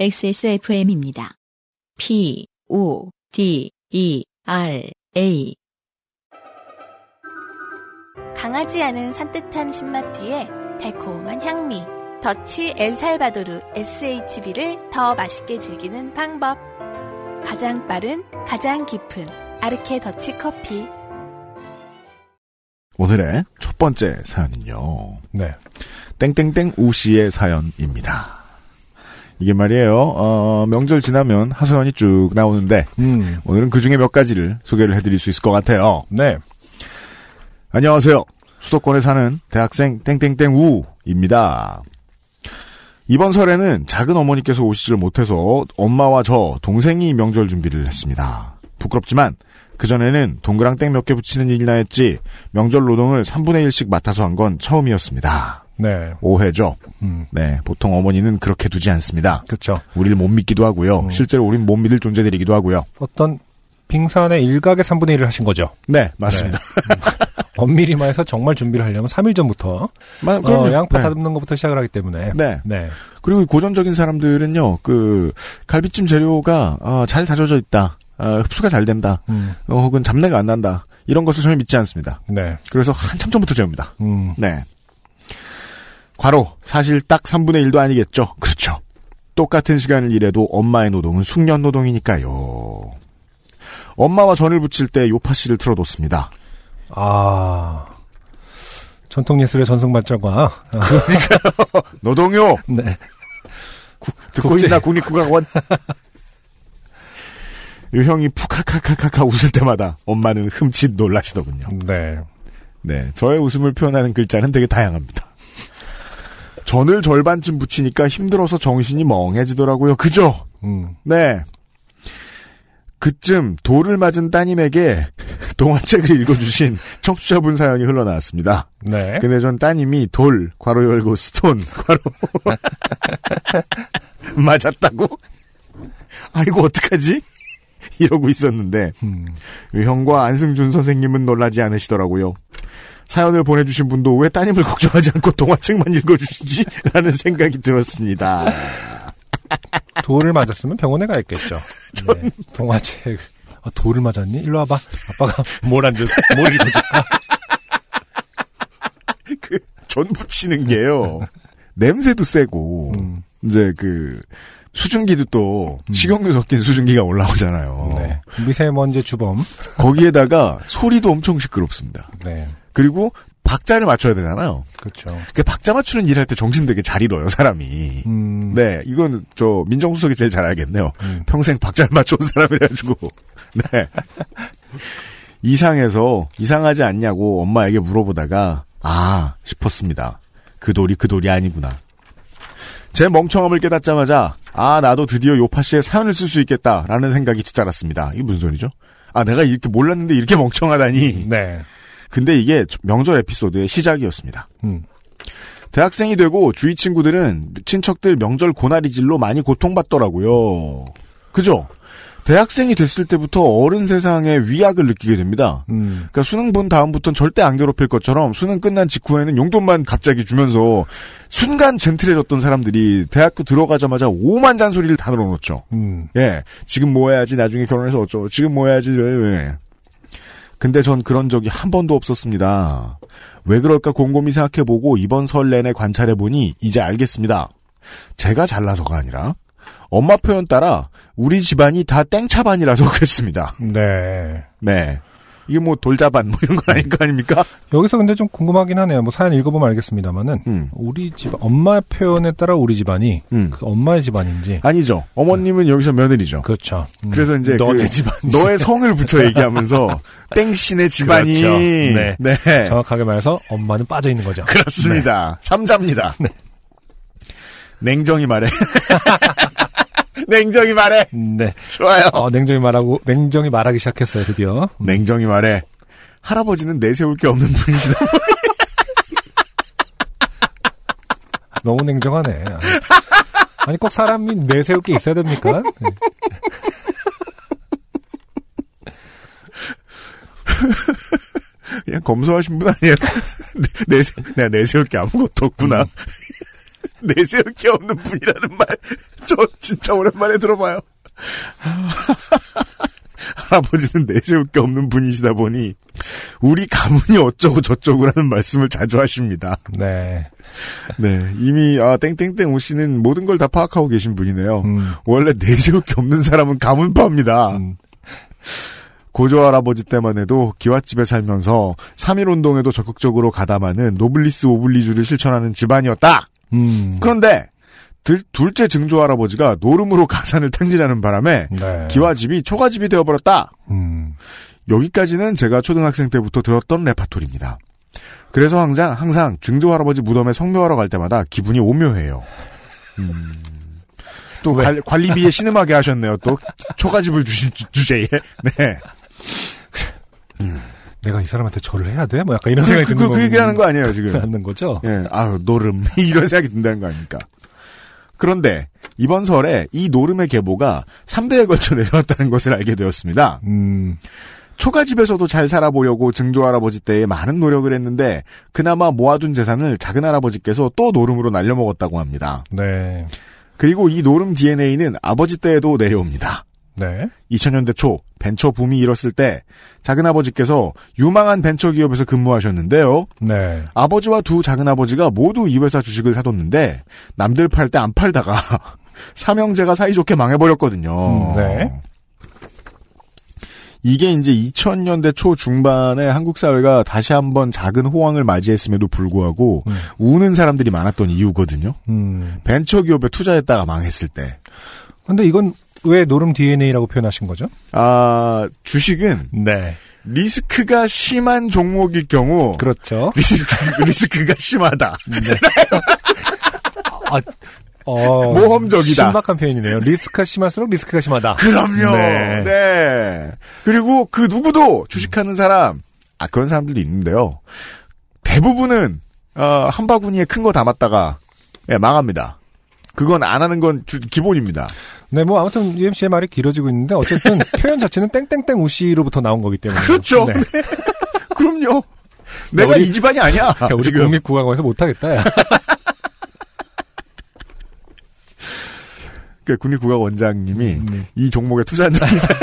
XSFM입니다. P, O, D, E, R, A. 강하지 않은 산뜻한 신맛 뒤에 달콤한 향미. 더치 엘살바도르 SHB를 더 맛있게 즐기는 방법. 가장 빠른, 가장 깊은 아르케 더치 커피. 오늘의 첫 번째 사연은요. 네. 땡땡땡 우씨의 사연입니다. 이게 말이에요. 어, 명절 지나면 하소연이 쭉 나오는데 음. 오늘은 그 중에 몇 가지를 소개를 해드릴 수 있을 것 같아요. 네. 안녕하세요. 수도권에 사는 대학생 땡땡땡 우입니다. 이번 설에는 작은 어머니께서 오시질 못해서 엄마와 저 동생이 명절 준비를 했습니다. 부끄럽지만 그전에는 동그랑땡 몇 개 붙이는 일이나 했지 명절 노동을 3분의 1씩 맡아서 한 건 처음이었습니다. 네. 오해죠. 음. 네, 보통 어머니는 그렇게 두지 않습니다. 그렇죠. 우리를 못 믿기도 하고요. 음. 실제로 우린 못 믿을 존재들이기도 하고요. 어떤 빙산의 일각의 3분의 1을 하신 거죠. 네, 맞습니다. 엄밀히 말해서 정말 준비를 하려면 3일 전부터 마- 어. 양파 네. 다듬는 것부터 시작을 하기 때문에 네. 네. 그리고 이 고전적인 사람들은요, 그, 갈비찜 재료가, 어, 잘 다져져 있다. 어, 흡수가 잘 된다. 음. 어, 혹은 잡내가 안 난다. 이런 것을 전혀 믿지 않습니다. 네. 그래서 한참 전부터 재웁니다. 음. 네. 과로, 사실 딱 3분의 1도 아니겠죠. 그렇죠. 똑같은 시간을 일해도 엄마의 노동은 숙련 노동이니까요. 엄마와 전을 부칠 때 요파 씨를 틀어뒀습니다. 아. 전통 예술의 전승발전과 아, 노동요! 네. 듣고 국제- 있나, 국립국악원? 이 형이 푸카카카카카 웃을 때마다 엄마는 흠칫 놀라시더군요. 네. 네, 저의 웃음을 표현하는 글자는 되게 다양합니다. 전을 절반쯤 붙이니까 힘들어서 정신이 멍해지더라고요. 그죠? 음. 네. 그쯤 돌을 맞은 따님에게 동화책을 읽어주신 청취자분 사연이 흘러나왔습니다. 네. 근데 전 따님이 돌, 괄호 열고 스톤, 괄호 맞았다고? 아이고 어떡하지? 이러고 있었는데 음. 형과 안승준 선생님은 놀라지 않으시더라고요. 사연을 보내주신 분도 왜 따님을 걱정하지 않고 동화책만 읽어주시지? 라는 생각이 들었습니다. 돌을 맞았으면 병원에 가야겠죠. 네. 동화책. 아, 돌을 맞았니? 일로 와봐. 아빠가 뭘안 줄, 뭘 읽어줄까? 전 붙이는 게요. 냄새도 세고, 음. 이제 그, 수증기도 또, 식용유 섞인 수증기가 올라오잖아요. 네. 미세먼지 주범. 거기에다가 소리도 엄청 시끄럽습니다. 네. 그리고 박자를 맞춰야 되잖아요. 그렇죠. 그 박자 맞추는 일할 때 정신 되게 잘 잃어요, 사람이. 음. 네, 이건 저 민정수석이 제일 잘 알겠네요. 음. 평생 박자를 맞춰온 사람이라 가지고. 네. 이상해서 이상하지 않냐고 엄마에게 물어보다가 아 싶었습니다. 그 돌이 그 돌이 아니구나. 제 멍청함을 깨닫자마자 아 나도 드디어 요파 씨의 사연을 쓸 수 있겠다라는 생각이 뒤따랐습니다. 이게 무슨 소리죠? 아 내가 이렇게 몰랐는데 이렇게 멍청하다니. 네. 근데 이게 명절 에피소드의 시작이었습니다. 음. 대학생이 되고 주위 친구들은 친척들 명절 고나리질로 많이 고통받더라고요. 그죠? 대학생이 됐을 때부터 어른 세상의 위약을 느끼게 됩니다. 음. 그러니까 수능 본 다음부터는 절대 안 괴롭힐 것처럼 수능 끝난 직후에는 용돈만 갑자기 주면서 순간 젠틀해졌던 사람들이 대학교 들어가자마자 오만 잔소리를 다 늘어놓죠. 음. 예, 지금 뭐 해야지 나중에 결혼해서 어쩌고 지금 뭐 해야지 왜 왜. 근데 전 그런 적이 한 번도 없었습니다. 왜 그럴까 곰곰이 생각해보고 이번 설 내내 관찰해보니 이제 알겠습니다. 제가 잘나서가 아니라 엄마 표현 따라 우리 집안이 다 땡차반이라서 그랬습니다. 네. 네. 이게 뭐 돌자반 뭐 이런 건 아닐 거 아닙니까? 여기서 근데 좀 궁금하긴 하네요. 뭐 사연 읽어보면 알겠습니다만은 음. 우리 집 엄마 표현에 따라 우리 집안이 음. 그 엄마의 집안인지 아니죠. 어머님은 여기서 며느리죠. 그렇죠. 음. 그래서 이제 너네 그 집안 너의 성을 붙여 얘기하면서 땡신의 집안이 그렇죠. 네. 네. 정확하게 말해서 엄마는 빠져 있는 거죠. 그렇습니다. 삼자입니다. 네. 냉정히 말해. 냉정히 말해. 네. 좋아요. 어, 냉정히 말하고 냉정히 말하기 시작했어요 드디어. 음. 냉정히 말해. 할아버지는 내세울 게 없는 분이시다. 너무 냉정하네. 아니, 아니, 꼭 사람이 내세울 게 있어야 됩니까? 네. 그냥 검소하신 분 아니에요? 내, 내세, 내가 내세울 게 아무것도 없구나. 내세울 게 없는 분이라는 말, 저 진짜 오랜만에 들어봐요. 할아버지는 내세울 게 없는 분이시다 보니 우리 가문이 어쩌고 저쩌고라는 말씀을 자주 하십니다. 네. 네, 이미 아 땡땡땡 오씨는 모든 걸 다 파악하고 계신 분이네요. 음. 원래 내세울 게 없는 사람은 가문파입니다. 음. 고조 할아버지 때만 해도 기와집에 살면서 3.1 운동에도 적극적으로 가담하는 노블리스 오블리주를 실천하는 집안이었다. 음. 그런데 들- 둘 째 증조 할아버지가 노름으로 가산을 탕진하는 바람에 네. 기와집이 초가집이 되어버렸다. 음. 여기까지는 제가 초등학생 때부터 들었던 레파토리입니다. 그래서 항상 항상 증조 할아버지 무덤에 성묘하러 갈 때마다 기분이 오묘해요. 음. 또 왜? 관, 관리비에 신음하게 하셨네요. 또 초가집을 주신 주- 주제에. 네. 내가 이 사람한테 절을 해야 돼? 뭐 약간 이런 그, 생각이 그, 드는 그, 그 얘기하는 거 아니에요 지금. 하는 거죠? 예, 아유 노름 이런 생각이 든다는 거 아닙니까? 그런데 이번 설에 이 노름의 계보가 3대에 걸쳐 내려왔다는 것을 알게 되었습니다. 음. 초가집에서도 잘 살아보려고 증조 할아버지 때에 많은 노력을 했는데 그나마 모아둔 재산을 작은 할아버지께서 또 노름으로 날려먹었다고 합니다. 네. 그리고 이 노름 DNA는 아버지 때에도 내려옵니다. 네. 2000년대 초 벤처 붐이 일었을 때 작은 아버지께서 유망한 벤처 기업에서 근무하셨는데요. 네. 아버지와 두 작은 아버지가 모두 이 회사 주식을 사뒀는데 남들 팔 때 안 팔다가 삼형제가 사이좋게 망해버렸거든요. 음, 네. 이게 이제 2000년대 초 중반에 한국 사회가 다시 한번 작은 호황을 맞이했음에도 불구하고 음. 우는 사람들이 많았던 이유거든요. 음. 벤처 기업에 투자했다가 망했을 때. 근데 이건 왜 노름 DNA라고 표현하신 거죠? 아, 주식은 네. 리스크가 심한 종목일 경우 그렇죠. 리스크, 리스크가 심하다. 아, 어, 모험적이다. 신박한 표현이네요. 리스크가 심할수록 리스크가 심하다. 그럼요. 네. 네. 그리고 그 누구도 주식하는 사람, 아 그런 사람들도 있는데요. 대부분은 어, 한 바구니에 큰 거 담았다가 예, 망합니다. 그건 안 하는 건 주- 기본입니다. 네, 뭐 아무튼 UMC의 말이 길어지고 있는데 어쨌든 표현 자체는 땡땡땡 우씨로부터 나온 거기 때문에. 그렇죠. 네. 그럼요. 내가 우리- 이 집안이 아니야. 야, 우리 지금. 국립국악원에서 못하겠다. 야. 그 국립국악원장님이 음. 이 종목에 투자한 적이 있어요.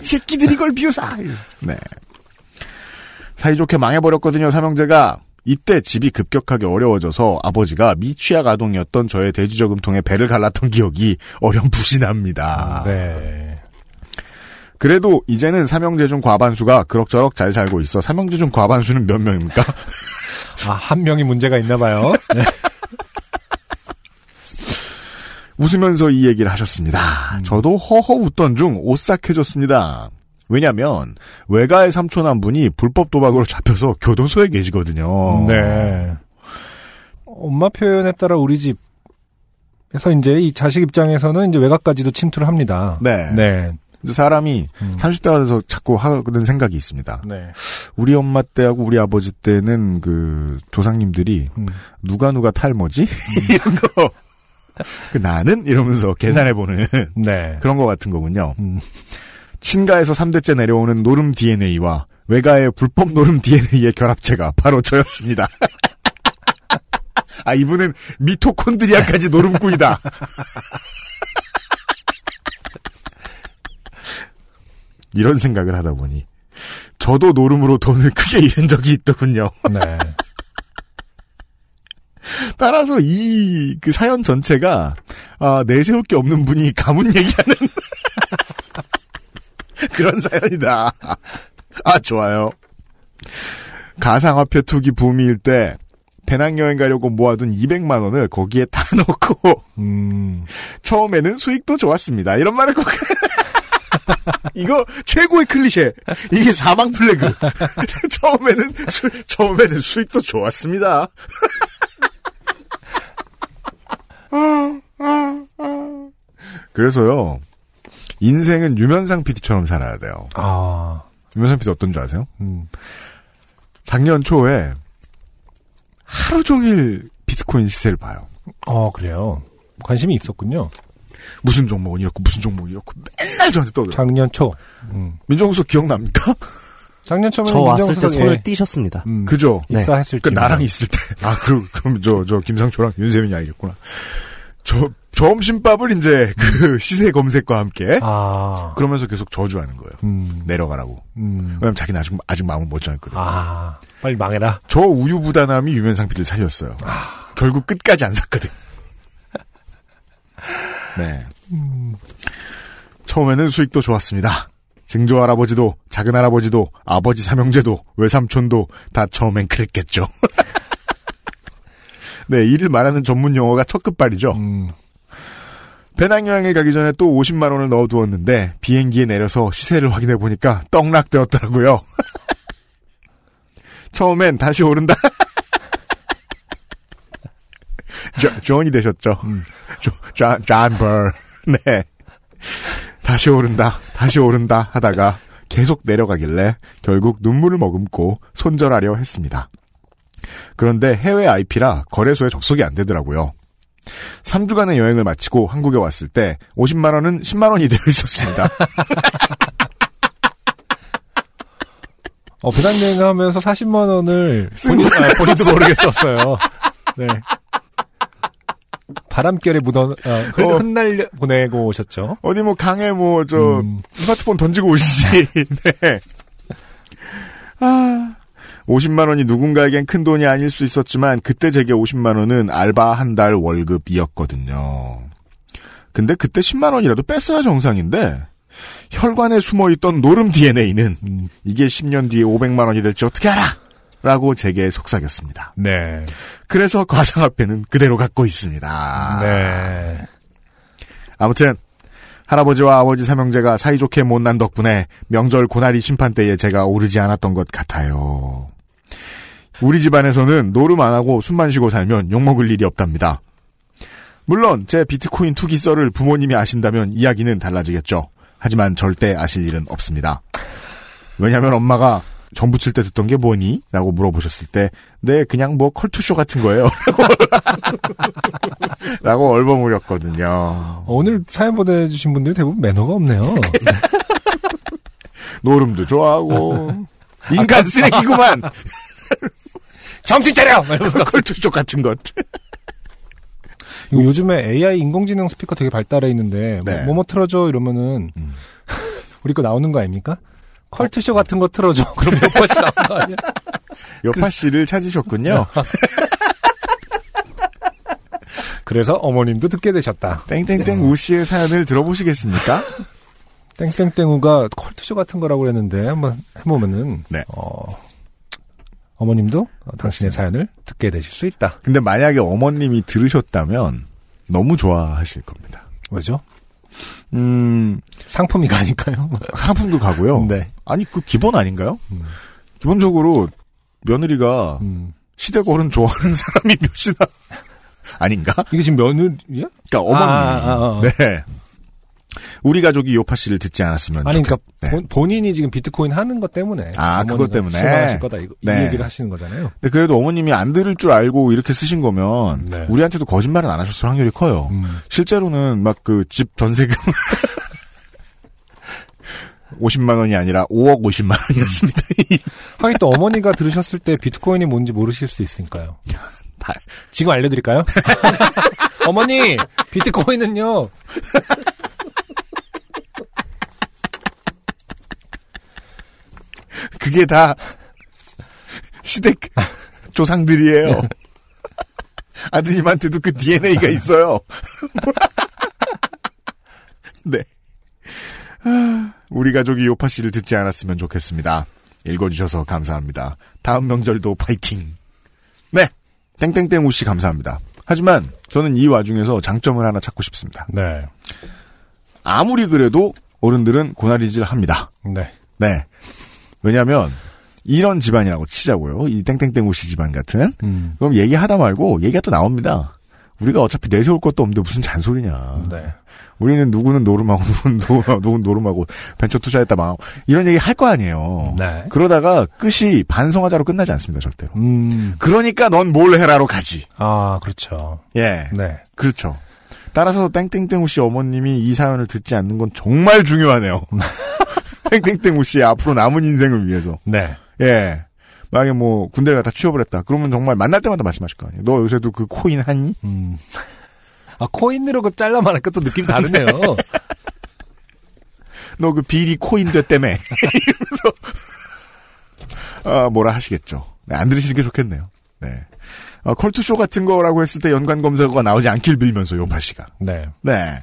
이 새끼들이 이걸 비웃어. 네. 사이좋게 망해버렸거든요, 삼형제가. 이때 집이 급격하게 어려워져서 아버지가 미취학 아동이었던 저의 대주저금통에 배를 갈랐던 기억이 어렴풋이 납니다. 네. 그래도 이제는 삼형제 중 과반수가 그럭저럭 잘 살고 있어 삼형제 중 과반수는 몇 명입니까? 아, 한 명이 문제가 있나 봐요. 네. 웃으면서 이 얘기를 하셨습니다. 저도 허허 웃던 중 오싹해졌습니다. 왜냐면 외가의 삼촌 한 분이 불법 도박으로 잡혀서 교도소에 계시거든요. 네. 엄마 표현에 따라 우리 집 에서 이제 이 자식 입장에서는 이제 외곽까지도 침투를 합니다. 네. 네. 사람이 음. 30대가 돼서 자꾸 하는 생각이 있습니다. 네. 우리 엄마 때하고 우리 아버지 때는 그 조상님들이 음. 누가 누가 탈모지? 이런 거. 그 나는? 이러면서 계산해 보는 네. 그런 거 같은 거군요. 음. 친가에서 3대째 내려오는 노름 DNA와 외가의 불법 노름 DNA의 결합체가 바로 저였습니다. 아, 이분은 미토콘드리아까지 노름꾼이다. 이런 생각을 하다 보니 저도 노름으로 돈을 크게 잃은 적이 있더군요. 네. 따라서 이 그 사연 전체가 아, 내세울 게 없는 분이 가문 얘기하는 그런 사연이다. 아 좋아요. 가상화폐 투기 붐일 때 배낭여행 가려고 모아둔 200만 원을 거기에 다 넣고 음. 처음에는 수익도 좋았습니다. 이런 말을 꼭 이거 최고의 클리셰. 이게 사망 플래그. 처음에는 수, 처음에는 수익도 좋았습니다. 그래서요. 인생은 유면상 PD처럼 살아야 돼요. 아. 유면상 PD 어떤 줄 아세요? 음. 작년 초에 하루 종일 비트코인 시세를 봐요. 어, 그래요. 관심이 있었군요. 무슨 종목은 이렇고 무슨 종목이 이렇고 맨날 저한테 떠들어요. 작년 초. 음. 민정수석 기억납니까? 작년 초면 저 왔을 때 민정수석, 손을 예. 띄셨습니다. 음. 그죠? 입사했을 그 때. 나랑 있을 때. 아, 그, 그럼 저, 저, 김상초랑 윤세민이 알겠구나. 저, 점심밥을 이제 그 시세 검색과 함께 아. 그러면서 계속 저주하는 거예요. 음. 내려가라고. 음. 왜냐면 자기는 아직, 아직 마음을 못 정했거든. 요 아. 빨리 망해라. 저 우유부단함이 유면상 피를 살렸어요. 결국 끝까지 안 샀거든. 네. 처음에는 수익도 좋았습니다. 증조 할아버지도 작은 할아버지도 아버지 삼형제도 외삼촌도 다 처음엔 그랬겠죠. 네, 이를 말하는 전문 용어가 첫 끝발이죠. 음. 배낭여행을 가기 전에 또 50만 원을 넣어두었는데 비행기에 내려서 시세를 확인해 보니까 떡락되었더라고요. 처음엔 다시 오른다. 조, 존이 되셨죠. 조, 존, 존버. 네. 다시 오른다, 다시 오른다 하다가 계속 내려가길래 결국 눈물을 머금고 손절하려 했습니다. 그런데 해외 IP라 거래소에 접속이 안 되더라고요. 3주간의 여행을 마치고 한국에 왔을 때 50만 원은 10만 원이 되어 있었습니다. 어, 배낭여행 하면서 40만 원을 본인, 아, 본인도 모르게 썼어요. 네. 바람결에 묻어, 어, 흘, 어. 흩날려 보내고 오셨죠. 어디 뭐 강에 뭐저 음. 스마트폰 던지고 오시지. 네. 아. 50만 원이 누군가에겐 큰 돈이 아닐 수 있었지만 그때 제게 50만 원은 알바 한 달 월급이었거든요. 근데 그때 10만 원이라도 뺐어야 정상인데 혈관에 숨어 있던 노름 DNA는 음. 이게 10년 뒤에 500만 원이 될지 어떻게 알아? 라고 제게 속삭였습니다. 네. 그래서 과상화폐는 그대로 갖고 있습니다. 네. 아무튼 할아버지와 아버지 삼형제가 사이좋게 못난 덕분에 명절 고나리 심판 때에 제가 오르지 않았던 것 같아요. 우리 집안에서는 노름 안 하고 숨만 쉬고 살면 욕먹을 일이 없답니다. 물론 제 비트코인 투기 썰을 부모님이 아신다면 이야기는 달라지겠죠. 하지만 절대 아실 일은 없습니다. 왜냐면 엄마가 전 부칠 때 듣던 게 뭐니? 라고 물어보셨을 때, 네, 그냥 뭐 컬투쇼 같은 거예요. 라고 얼버무렸거든요. 어, 오늘 사연 보내주신 분들이 대부분 매너가 없네요. 노름도 좋아하고 인간 쓰레기구만 정신 차려! 컬투쇼 같은 것 요즘에 AI 인공지능 스피커 되게 발달해 있는데, 네. 뭐, 뭐 틀어줘 이러면은, 음. 우리 거 나오는 거 아닙니까? 컬투쇼 같은 거 틀어줘. 그럼 몇 번씩 나오는 거 아니야? 여파 씨를 찾으셨군요 그래서 어머님도 듣게 되셨다. 땡땡땡 우 씨의 사연을 들어보시겠습니까? 땡땡땡우가 컬투쇼 같은 거라고 그랬는데, 한번 해보면은, 네. 어, 어머님도 어, 당신의 사연을 듣게 되실 수 있다. 근데 만약에 어머님이 들으셨다면 너무 좋아하실 겁니다 왜죠? 음 상품이 가니까요. 하품도 가고요 네. 아니 그 기본 아닌가요? 음. 기본적으로 며느리가 음. 시댁 어른 좋아하는 사람이 몇이나 아닌가? 이게 지금 며느리야? 그러니까 어머님이 아, 아, 아. 네 우리 가족이 요파 씨를 듣지 않았으면 아니, 그러니까 좋겠- 네. 본- 본인이 지금 비트코인 하는 것 때문에 아, 그것 때문에? 실망하실 거다 이거, 네. 이 얘기를 하시는 거잖아요. 근데 그래도 어머님이 안 들을 줄 알고 이렇게 쓰신 거면 네. 우리한테도 거짓말은 안 하셨을 확률이 커요. 음. 실제로는 막 그 집 전세금 50만 원이 아니라 5억 50만 원이었습니다. 하긴 또 어머니가 들으셨을 때 비트코인이 뭔지 모르실 수 있으니까요. 다- 지금 알려드릴까요? 어머니 비트코인은요. 그게 다 시댁 조상들이에요. 아드님한테도 그 DNA가 있어요. 네. 아, 우리 가족이 요파 씨를 듣지 않았으면 좋겠습니다. 읽어주셔서 감사합니다. 다음 명절도 파이팅. 네. 땡땡땡 우씨 감사합니다. 하지만 저는 이 와중에서 장점을 하나 찾고 싶습니다. 네, 아무리 그래도 어른들은 고나리질 합니다. 네, 네. 왜냐하면 이런 집안이라고 치자고요. 이 땡땡땡 우씨 집안 같은. 음, 그럼 얘기하다 말고 얘기가 또 나옵니다. 우리가 어차피 내세울 것도 없는데 무슨 잔소리냐. 네, 우리는 누구는 노름하고 누구는 노름하고 누구는 노름하고 벤처 투자했다 망하고 이런 얘기 할 거 아니에요. 네. 그러다가 끝이 반성하자로 끝나지 않습니다 절대로. 음, 그러니까 넌 뭘 해라로 가지. 아 그렇죠. 예, 네, 그렇죠. 따라서 땡땡땡 우씨 어머님이 이 사연을 듣지 않는 건 정말 중요하네요. 땡땡땡 우씨의 앞으로 남은 인생을 위해서. 네, 예. 만약에 뭐 군대를 갔다 취업을 했다. 그러면 정말 만날 때마다 말씀하실 거 아니에요. 너 요새도 그 코인 하니? 음, 아, 코인으로 그 잘라 말하니까 또 느낌이 다르네요. 너그 비리 코인 됐다며. 이러면서, 아, 뭐라 하시겠죠. 네, 안 들으시는 게 좋겠네요. 네. 어, 컬투쇼 같은 거라고 했을 때 연관 검색어가 나오지 않길 빌면서 요파 씨가. 네. 네.